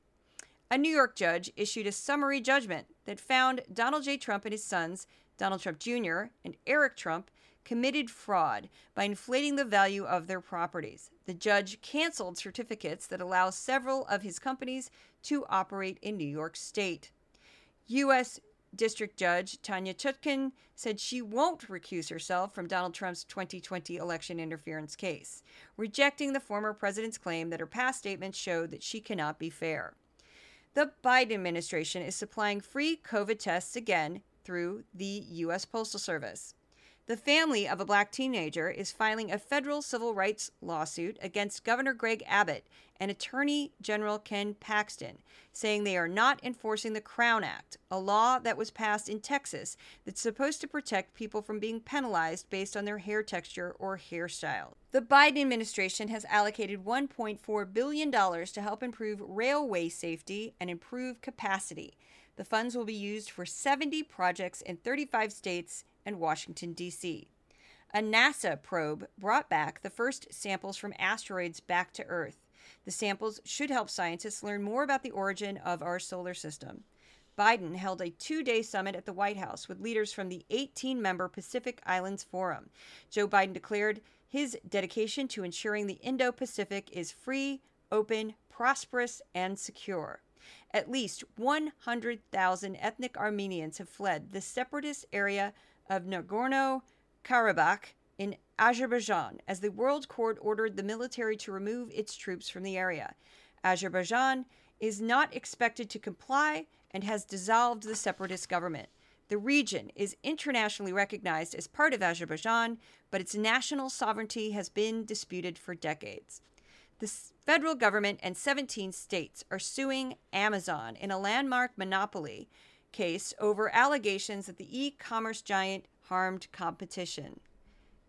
[SPEAKER 1] A New York judge issued a summary judgment that found Donald J. Trump and his sons, Donald Trump Jr. and Eric Trump, committed fraud by inflating the value of their properties. The judge canceled certificates that allow several of his companies to operate in New York State. U.S. District Judge Tanya Chutkan said she won't recuse herself from Donald Trump's 2020 election interference case, rejecting the former president's claim that her past statements showed that she cannot be fair. The Biden administration is supplying free COVID tests again through the U.S. Postal Service. The family of a black teenager is filing a federal civil rights lawsuit against Governor Greg Abbott and Attorney General Ken Paxton, saying they are not enforcing the Crown Act, a law that was passed in Texas that's supposed to protect people from being penalized based on their hair texture or hairstyle. The Biden administration has allocated $1.4 billion to help improve railway safety and improve capacity. The funds will be used for 70 projects in 35 states and Washington, D.C. A NASA probe brought back the first samples from asteroids back to Earth. The samples should help scientists learn more about the origin of our solar system. Biden held a two day summit at the White House with leaders from the 18 member Pacific Islands Forum. Joe Biden declared his dedication to ensuring the Indo Pacific is free, open, prosperous, and secure. At least 100,000 ethnic Armenians have fled the separatist area of Nagorno Karabakh in Azerbaijan as the World Court ordered the military to remove its troops from the area. Azerbaijan is not expected to comply and has dissolved the separatist government. The region is internationally recognized as part of Azerbaijan, but its national sovereignty has been disputed for decades. The federal government and 17 states are suing Amazon in a landmark monopoly case over allegations that the e commerce giant harmed competition.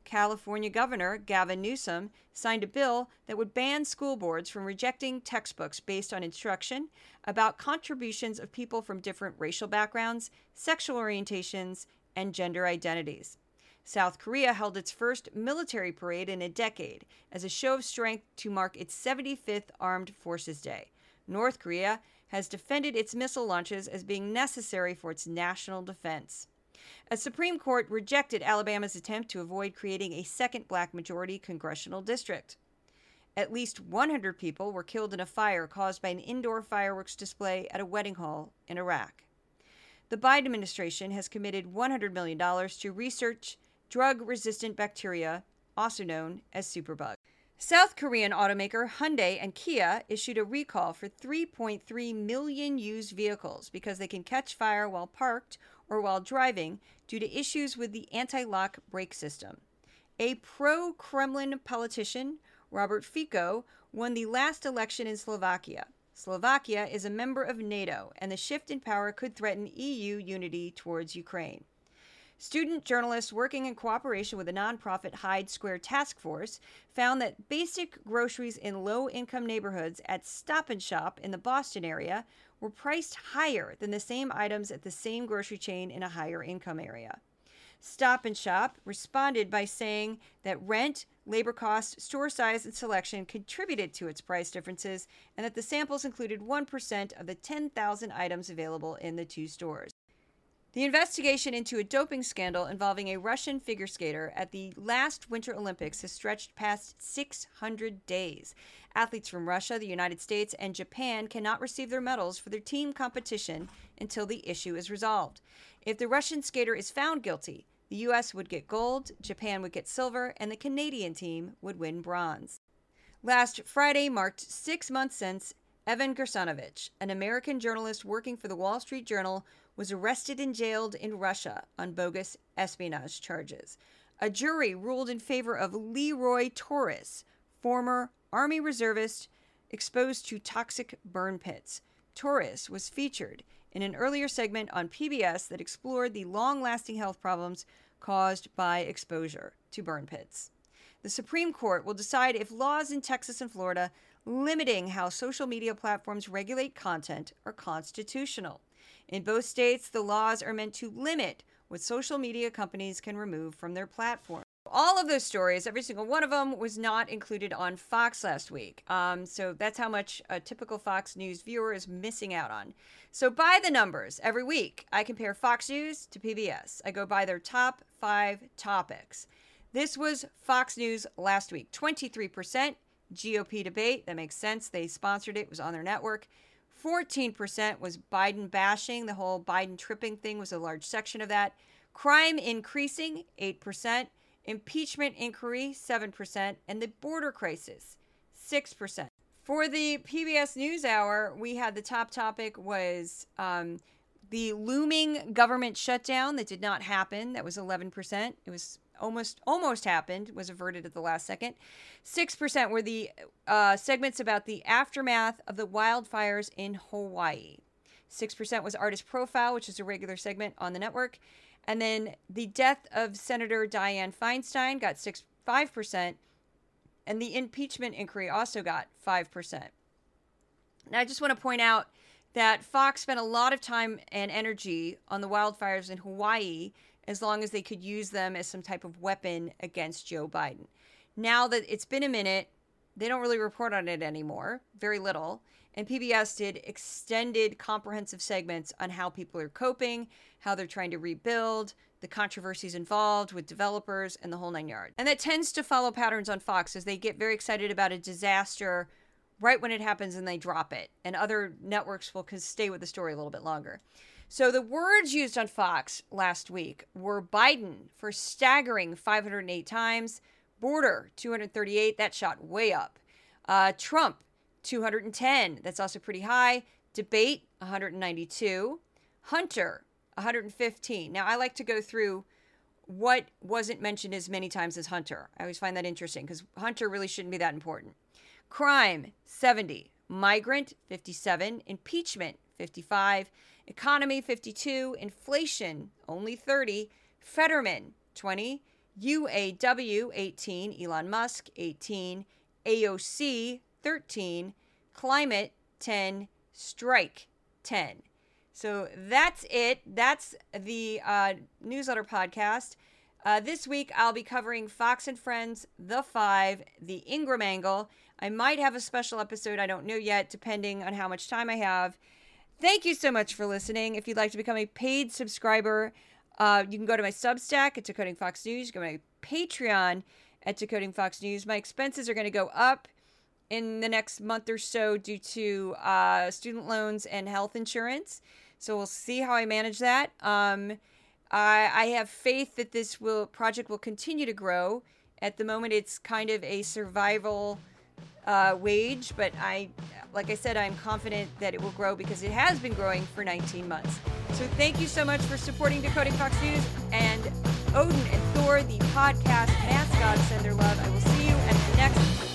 [SPEAKER 1] California Governor Gavin Newsom signed a bill that would ban school boards from rejecting textbooks based on instruction about contributions of people from different racial backgrounds, sexual orientations, and gender identities. South Korea held its first military parade in a decade as a show of strength to mark its 75th Armed Forces Day. North Korea has defended its missile launches as being necessary for its national defense. A Supreme Court rejected Alabama's attempt to avoid creating a second black majority congressional district. At least 100 people were killed in a fire caused by an indoor fireworks display at a wedding hall in Iraq. The Biden administration has committed $100 million to research drug resistant bacteria, also known as superbug. South Korean automaker Hyundai and Kia issued a recall for 3.3 million used vehicles because they can catch fire while parked or while driving due to issues with the anti lock brake system. A pro Kremlin politician, Robert Fico, won the last election in Slovakia. Slovakia is a member of NATO, and the shift in power could threaten EU unity towards Ukraine. Student journalists working in cooperation with the nonprofit Hyde Square Task Force found that basic groceries in low income neighborhoods at Stop and Shop in the Boston area were priced higher than the same items at the same grocery chain in a higher income area. Stop and Shop responded by saying that rent, labor cost, store size, and selection contributed to its price differences, and that the samples included 1% of the 10,000 items available in the two stores. The investigation into a doping scandal involving a Russian figure skater at the last Winter Olympics has stretched past 600 days. Athletes from Russia, the United States, and Japan cannot receive their medals for their team competition until the issue is resolved. If the Russian skater is found guilty, the U.S. would get gold, Japan would get silver, and the Canadian team would win bronze. Last Friday marked six months since Evan Gershkovich, an American journalist working for the Wall Street Journal, was arrested and jailed in Russia on bogus espionage charges. A jury ruled in favor of Leroy Torres, former Army reservist exposed to toxic burn pits. Torres was featured in an earlier segment on PBS that explored the long lasting health problems caused by exposure to burn pits. The Supreme Court will decide if laws in Texas and Florida limiting how social media platforms regulate content are constitutional. In both states, the laws are meant to limit what social media companies can remove from their platform. All of those stories, every single one of them, was not included on Fox last week. Um, so that's how much a typical Fox News viewer is missing out on. So, by the numbers, every week I compare Fox News to PBS. I go by their top five topics. This was Fox News last week 23% GOP debate. That makes sense. They sponsored it, it was on their network. 14% was Biden bashing. The whole Biden tripping thing was a large section of that. Crime increasing, 8%. Impeachment inquiry, 7%. And the border crisis, 6%. For the PBS NewsHour, we had the top topic was um, the looming government shutdown that did not happen. That was 11%. It was almost almost happened was averted at the last second. Six percent were the uh, segments about the aftermath of the wildfires in Hawaii. Six percent was artist profile, which is a regular segment on the network, and then the death of Senator Dianne Feinstein got six five percent, and the impeachment inquiry also got five percent. Now, I just want to point out that Fox spent a lot of time and energy on the wildfires in Hawaii as long as they could use them as some type of weapon against Joe Biden. Now that it's been a minute, they don't really report on it anymore, very little. And PBS did extended, comprehensive segments on how people are coping, how they're trying to rebuild, the controversies involved with developers, and the whole nine yards. And that tends to follow patterns on Fox as they get very excited about a disaster right when it happens and they drop it. And other networks will stay with the story a little bit longer. So the words used on Fox last week were Biden for staggering 508 times, border 238, that shot way up. Uh, Trump 210, that's also pretty high. Debate 192. Hunter 115. Now I like to go through what wasn't mentioned as many times as Hunter. I always find that interesting because Hunter really shouldn't be that important. Crime, 70. Migrant, 57. Impeachment, 55. Economy, 52. Inflation, only 30. Fetterman, 20. UAW, 18. Elon Musk, 18. AOC, 13. Climate, 10. Strike, 10. So that's it. That's the uh, newsletter podcast. Uh, this week, I'll be covering Fox and Friends, The Five, The Ingraham Angle. I might have a special episode. I don't know yet, depending on how much time I have. Thank you so much for listening. If you'd like to become a paid subscriber, uh, you can go to my Substack at Decoding Fox News. You can go to my Patreon at Decoding Fox News. My expenses are going to go up in the next month or so due to uh, student loans and health insurance. So we'll see how I manage that. Um, I, I have faith that this will project will continue to grow. At the moment, it's kind of a survival uh, wage, but I, like I said, I'm confident that it will grow because it has been growing for 19 months. So thank you so much for supporting Decoding Fox News and Odin and Thor, the podcast mascots, send their love. I will see you at the next